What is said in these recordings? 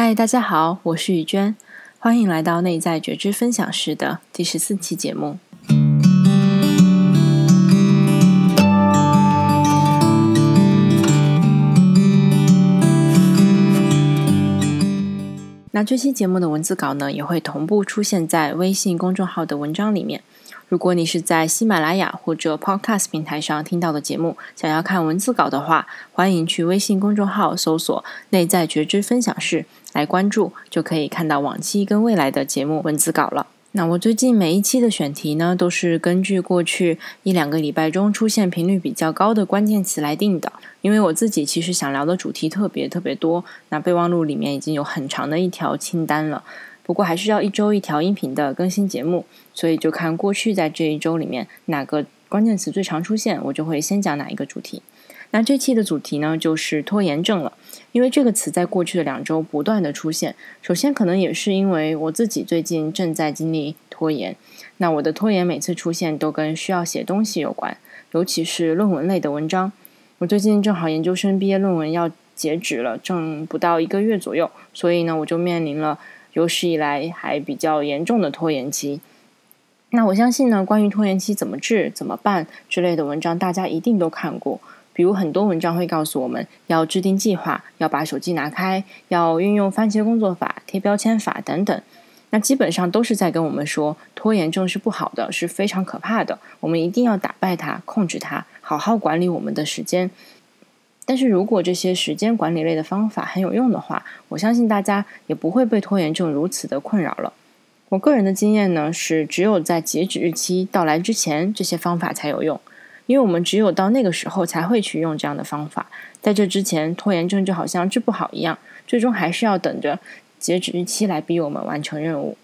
嗨，大家好，我是雨娟，欢迎来到内在觉知分享室的第十四期节目。那这期节目的文字稿呢，也会同步出现在微信公众号的文章里面。如果你是在喜马拉雅或者 Podcast 平台上听到的节目，想要看文字稿的话，欢迎去微信公众号搜索“内在觉知分享室”来关注，就可以看到往期跟未来的节目文字稿了。那我最近每一期的选题呢，都是根据过去一两个礼拜中出现频率比较高的关键词来定的。因为我自己其实想聊的主题特别特别多，那备忘录里面已经有很长的一条清单了。不过还是要一周一条音频的更新节目，所以就看过去在这一周里面哪个关键词最常出现，我就会先讲哪一个主题。那这期的主题呢，就是拖延症了。因为这个词在过去的两周不断的出现，首先可能也是因为我自己最近正在经历拖延。那我的拖延每次出现都跟需要写东西有关，尤其是论文类的文章。我最近正好研究生毕业论文要截止了，正不到一个月左右，所以呢，我就面临了有史以来还比较严重的拖延期。那我相信呢，关于拖延期怎么治、怎么办之类的文章，大家一定都看过。比如很多文章会告诉我们要制定计划，要把手机拿开，要运用番茄工作法、贴标签法等等。那基本上都是在跟我们说，拖延症是不好的，是非常可怕的。我们一定要打败它，控制它，好好管理我们的时间。但是如果这些时间管理类的方法很有用的话，我相信大家也不会被拖延症如此的困扰了。我个人的经验呢，是只有在截止日期到来之前，这些方法才有用。因为我们只有到那个时候才会去用这样的方法，在这之前，拖延症就好像治不好一样，最终还是要等着截止日期来逼我们完成任务。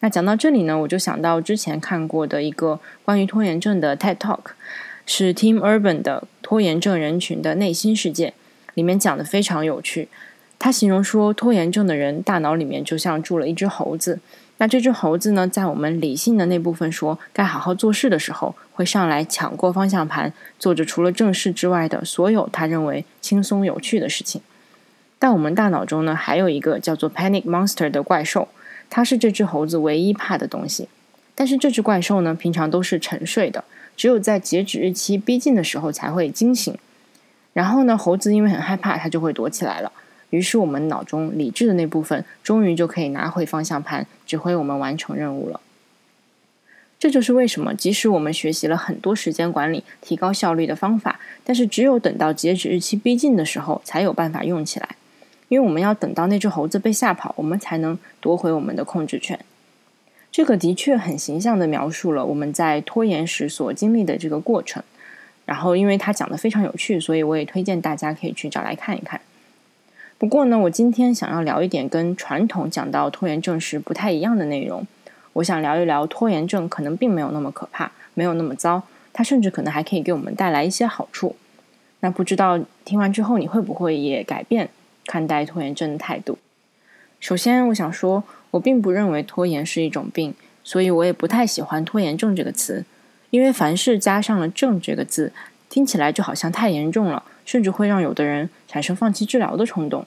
那讲到这里呢，我就想到之前看过的一个关于拖延症的 TED Talk，是 Tim Urban 的《拖延症人群的内心世界》，里面讲的非常有趣。他形容说，拖延症的人大脑里面就像住了一只猴子。那这只猴子呢，在我们理性的那部分说该好好做事的时候，会上来抢过方向盘，做着除了正事之外的所有他认为轻松有趣的事情。但我们大脑中呢，还有一个叫做 Panic Monster 的怪兽，它是这只猴子唯一怕的东西。但是这只怪兽呢，平常都是沉睡的，只有在截止日期逼近的时候才会惊醒。然后呢，猴子因为很害怕，它就会躲起来了。于是，我们脑中理智的那部分终于就可以拿回方向盘，指挥我们完成任务了。这就是为什么，即使我们学习了很多时间管理、提高效率的方法，但是只有等到截止日期逼近的时候，才有办法用起来。因为我们要等到那只猴子被吓跑，我们才能夺回我们的控制权。这个的确很形象的描述了我们在拖延时所经历的这个过程。然后，因为他讲的非常有趣，所以我也推荐大家可以去找来看一看。不过呢，我今天想要聊一点跟传统讲到拖延症时不太一样的内容。我想聊一聊拖延症可能并没有那么可怕，没有那么糟，它甚至可能还可以给我们带来一些好处。那不知道听完之后你会不会也改变看待拖延症的态度？首先，我想说，我并不认为拖延是一种病，所以我也不太喜欢拖延症这个词，因为凡是加上了“症”这个字，听起来就好像太严重了。甚至会让有的人产生放弃治疗的冲动，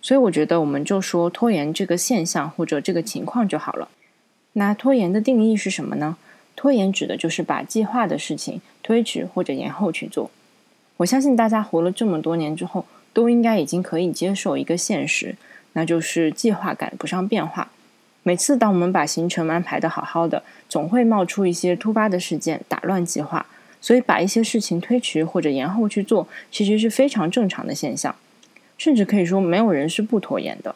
所以我觉得我们就说拖延这个现象或者这个情况就好了。那拖延的定义是什么呢？拖延指的就是把计划的事情推迟或者延后去做。我相信大家活了这么多年之后，都应该已经可以接受一个现实，那就是计划赶不上变化。每次当我们把行程安排的好好的，总会冒出一些突发的事件打乱计划。所以，把一些事情推迟或者延后去做，其实是非常正常的现象，甚至可以说没有人是不拖延的。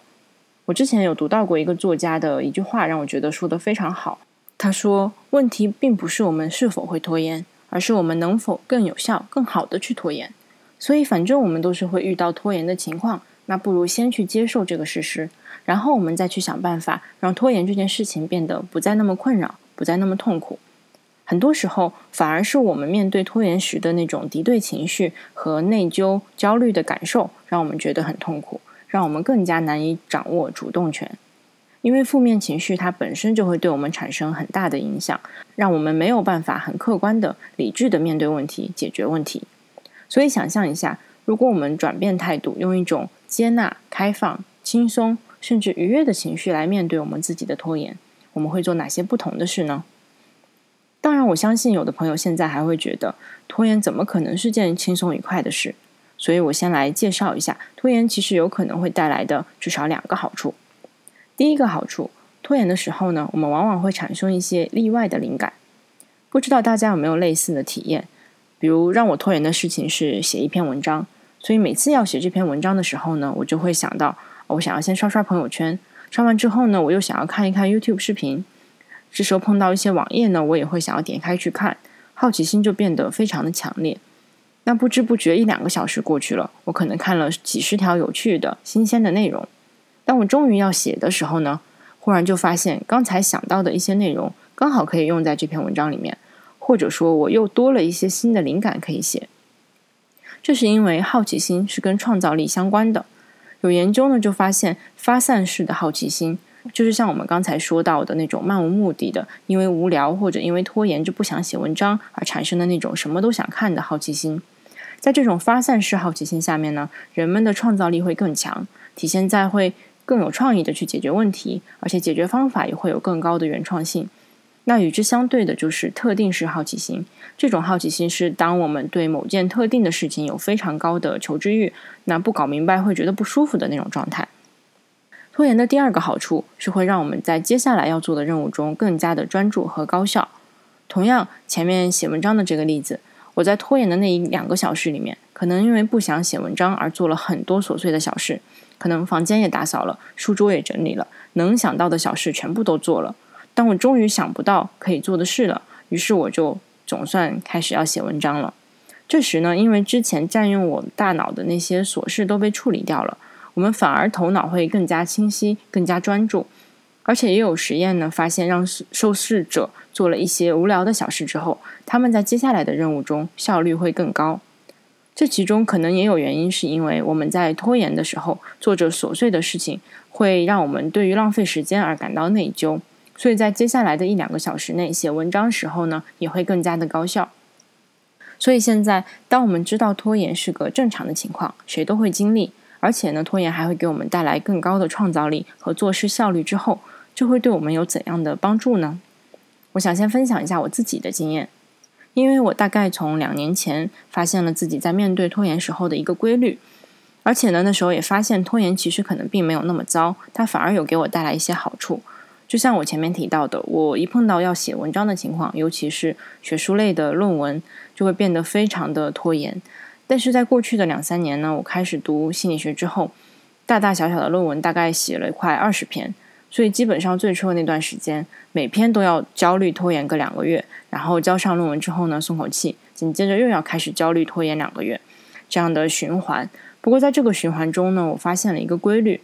我之前有读到过一个作家的一句话，让我觉得说的非常好。他说：“问题并不是我们是否会拖延，而是我们能否更有效、更好的去拖延。所以，反正我们都是会遇到拖延的情况，那不如先去接受这个事实，然后我们再去想办法，让拖延这件事情变得不再那么困扰，不再那么痛苦。”很多时候，反而是我们面对拖延时的那种敌对情绪和内疚、焦虑的感受，让我们觉得很痛苦，让我们更加难以掌握主动权。因为负面情绪它本身就会对我们产生很大的影响，让我们没有办法很客观的、理智的面对问题、解决问题。所以，想象一下，如果我们转变态度，用一种接纳、开放、轻松、甚至愉悦的情绪来面对我们自己的拖延，我们会做哪些不同的事呢？当然，我相信有的朋友现在还会觉得拖延怎么可能是件轻松愉快的事，所以我先来介绍一下拖延其实有可能会带来的至少两个好处。第一个好处，拖延的时候呢，我们往往会产生一些例外的灵感。不知道大家有没有类似的体验？比如让我拖延的事情是写一篇文章，所以每次要写这篇文章的时候呢，我就会想到，我想要先刷刷朋友圈，刷完之后呢，我又想要看一看 YouTube 视频。这时候碰到一些网页呢，我也会想要点开去看，好奇心就变得非常的强烈。那不知不觉一两个小时过去了，我可能看了几十条有趣的新鲜的内容。当我终于要写的时候呢，忽然就发现刚才想到的一些内容。刚好可以用在这篇文章里面，或者说我又多了一些新的灵感可以写。这是因为好奇心是跟创造力相关的。有研究呢就发现，发散式的好奇心，就是像我们刚才说到的那种漫无目的的，因为无聊或者因为拖延就不想写文章而产生的那种什么都想看的好奇心。在这种发散式好奇心下面呢，人们的创造力会更强，体现在会更有创意的去解决问题，而且解决方法也会有更高的原创性。那与之相对的就是特定式好奇心。这种好奇心是当我们对某件特定的事情有非常高的求知欲，那不搞明白会觉得不舒服的那种状态。拖延的第二个好处是会让我们在接下来要做的任务中更加的专注和高效。同样，前面写文章的这个例子，我在拖延的那一两个小时里面，可能因为不想写文章而做了很多琐碎的小事，可能房间也打扫了，书桌也整理了，能想到的小事全部都做了。当我终于想不到可以做的事了，于是我就总算开始要写文章了。这时呢，因为之前占用我大脑的那些琐事都被处理掉了，我们反而头脑会更加清晰、更加专注。而且也有实验呢，发现让受试者做了一些无聊的小事之后，他们在接下来的任务中效率会更高。这其中可能也有原因，是因为我们在拖延的时候做着琐碎的事情，会让我们对于浪费时间而感到内疚。所以在接下来的一两个小时内写文章时候呢，也会更加的高效。所以现在，当我们知道拖延是个正常的情况，谁都会经历，而且呢，拖延还会给我们带来更高的创造力和做事效率之后，这会对我们有怎样的帮助呢？我想先分享一下我自己的经验，因为我大概从两年前发现了自己在面对拖延时候的一个规律，而且呢，那时候也发现拖延其实可能并没有那么糟，它反而有给我带来一些好处。就像我前面提到的，我一碰到要写文章的情况，尤其是学术类的论文，就会变得非常的拖延。但是在过去的两三年呢，我开始读心理学之后，大大小小的论文大概写了快二十篇，所以基本上最初的那段时间，每篇都要焦虑拖延个两个月，然后交上论文之后呢，松口气，紧接着又要开始焦虑拖延两个月，这样的循环。不过在这个循环中呢，我发现了一个规律。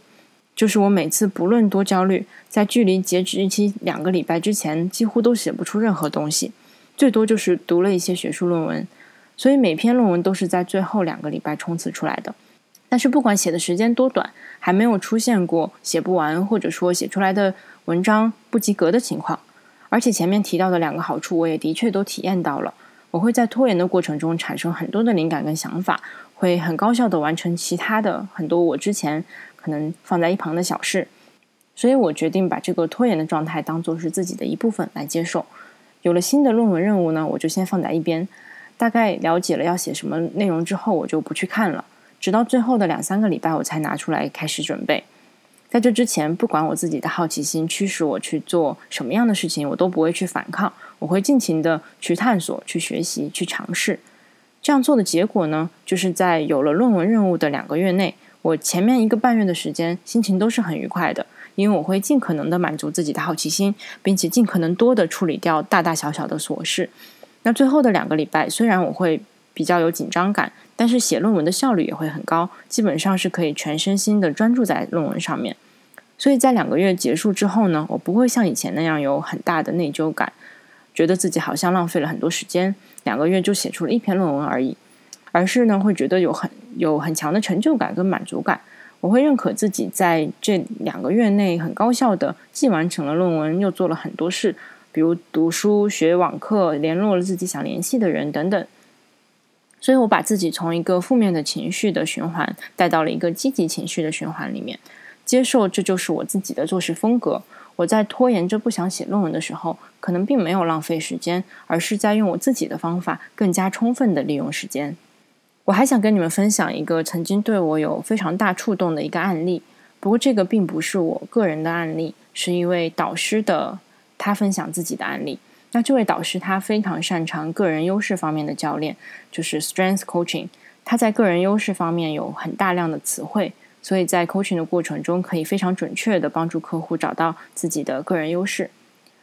就是我每次不论多焦虑，在距离截止日期两个礼拜之前，几乎都写不出任何东西，最多就是读了一些学术论文，所以每篇论文都是在最后两个礼拜冲刺出来的。但是不管写的时间多短，还没有出现过写不完或者说写出来的文章不及格的情况。而且前面提到的两个好处，我也的确都体验到了。我会在拖延的过程中产生很多的灵感跟想法，会很高效的完成其他的很多我之前。可能放在一旁的小事，所以我决定把这个拖延的状态当做是自己的一部分来接受。有了新的论文任务呢，我就先放在一边。大概了解了要写什么内容之后，我就不去看了。直到最后的两三个礼拜，我才拿出来开始准备。在这之前，不管我自己的好奇心驱使我去做什么样的事情，我都不会去反抗，我会尽情的去探索、去学习、去尝试。这样做的结果呢，就是在有了论文任务的两个月内。我前面一个半月的时间，心情都是很愉快的，因为我会尽可能的满足自己的好奇心，并且尽可能多的处理掉大大小小的琐事。那最后的两个礼拜，虽然我会比较有紧张感，但是写论文的效率也会很高，基本上是可以全身心的专注在论文上面。所以在两个月结束之后呢，我不会像以前那样有很大的内疚感，觉得自己好像浪费了很多时间，两个月就写出了一篇论文而已。而是呢，会觉得有很有很强的成就感跟满足感。我会认可自己在这两个月内很高效的既完成了论文，又做了很多事，比如读书、学网课、联络了自己想联系的人等等。所以我把自己从一个负面的情绪的循环带到了一个积极情绪的循环里面。接受这就是我自己的做事风格。我在拖延着不想写论文的时候，可能并没有浪费时间，而是在用我自己的方法，更加充分的利用时间。我还想跟你们分享一个曾经对我有非常大触动的一个案例，不过这个并不是我个人的案例，是一位导师的他分享自己的案例。那这位导师他非常擅长个人优势方面的教练，就是 strength coaching。他在个人优势方面有很大量的词汇。所以在 coaching 的过程中，可以非常准确的帮助客户找到自己的个人优势。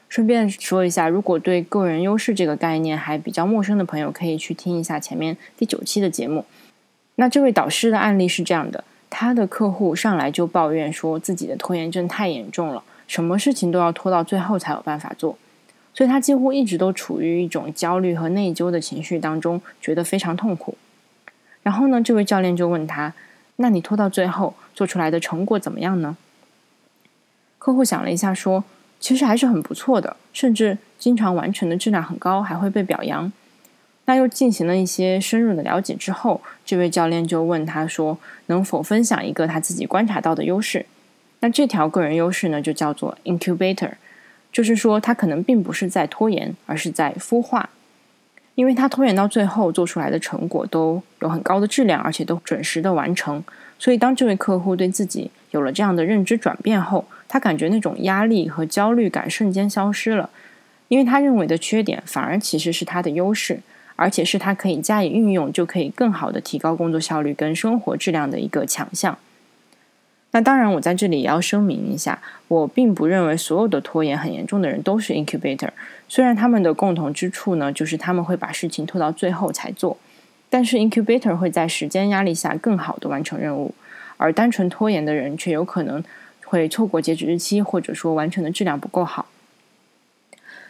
顺便说一下，如果对个人优势这个概念还比较陌生的朋友，可以去听一下前面第九期的节目。那这位导师的案例是这样的：他的客户上来就抱怨说自己的拖延症太严重了，什么事情都要拖到最后才有办法做，所以他几乎一直都处于一种焦虑和内疚的情绪当中，觉得非常痛苦。然后呢，这位教练就问他。那你拖到最后做出来的成果怎么样呢？客户想了一下，说：“其实还是很不错的，甚至经常完成的质量很高，还会被表扬。”那又进行了一些深入的了解之后，这位教练就问他说：“能否分享一个他自己观察到的优势？”那这条个人优势呢，就叫做 incubator，就是说他可能并不是在拖延，而是在孵化。因为他拖延到最后做出来的成果都有很高的质量，而且都准时的完成，所以当这位客户对自己有了这样的认知转变后，他感觉那种压力和焦虑感瞬间消失了，因为他认为的缺点反而其实是他的优势，而且是他可以加以运用就可以更好的提高工作效率跟生活质量的一个强项。那当然，我在这里也要声明一下，我并不认为所有的拖延很严重的人都是 incubator。虽然他们的共同之处呢，就是他们会把事情拖到最后才做，但是 incubator 会在时间压力下更好的完成任务，而单纯拖延的人却有可能会错过截止日期，或者说完成的质量不够好。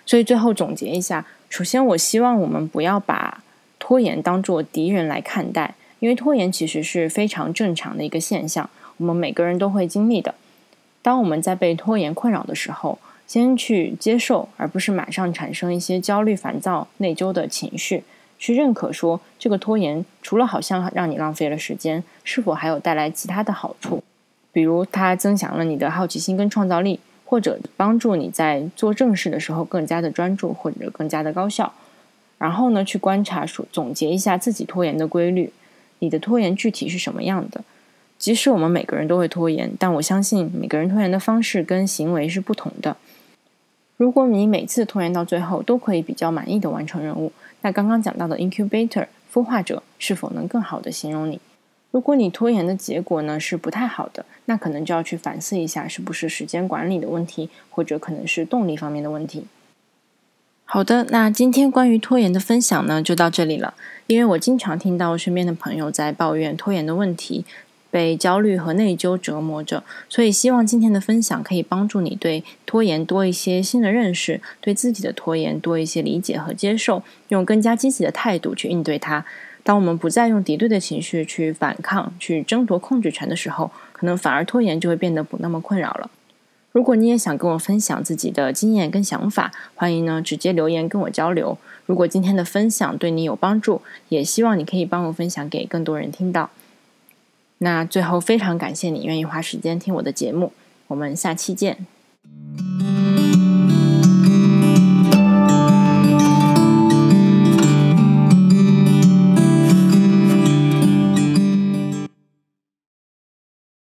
所以最后总结一下，首先我希望我们不要把拖延当做敌人来看待，因为拖延其实是非常正常的一个现象。我们每个人都会经历的。当我们在被拖延困扰的时候，先去接受，而不是马上产生一些焦虑、烦躁、内疚的情绪，去认可说这个拖延除了好像让你浪费了时间，是否还有带来其他的好处？比如它增强了你的好奇心跟创造力，或者帮助你在做正事的时候更加的专注，或者更加的高效。然后呢，去观察、总结一下自己拖延的规律，你的拖延具体是什么样的？即使我们每个人都会拖延，但我相信每个人拖延的方式跟行为是不同的。如果你每次拖延到最后都可以比较满意的完成任务，那刚刚讲到的 incubator 孵化者是否能更好的形容你？如果你拖延的结果呢是不太好的，那可能就要去反思一下是不是时间管理的问题，或者可能是动力方面的问题。好的，那今天关于拖延的分享呢就到这里了。因为我经常听到身边的朋友在抱怨拖延的问题。被焦虑和内疚折磨着，所以希望今天的分享可以帮助你对拖延多一些新的认识，对自己的拖延多一些理解和接受，用更加积极的态度去应对它。当我们不再用敌对的情绪去反抗、去争夺控制权的时候，可能反而拖延就会变得不那么困扰了。如果你也想跟我分享自己的经验跟想法，欢迎呢直接留言跟我交流。如果今天的分享对你有帮助，也希望你可以帮我分享给更多人听到。那最后，非常感谢你愿意花时间听我的节目，我们下期见。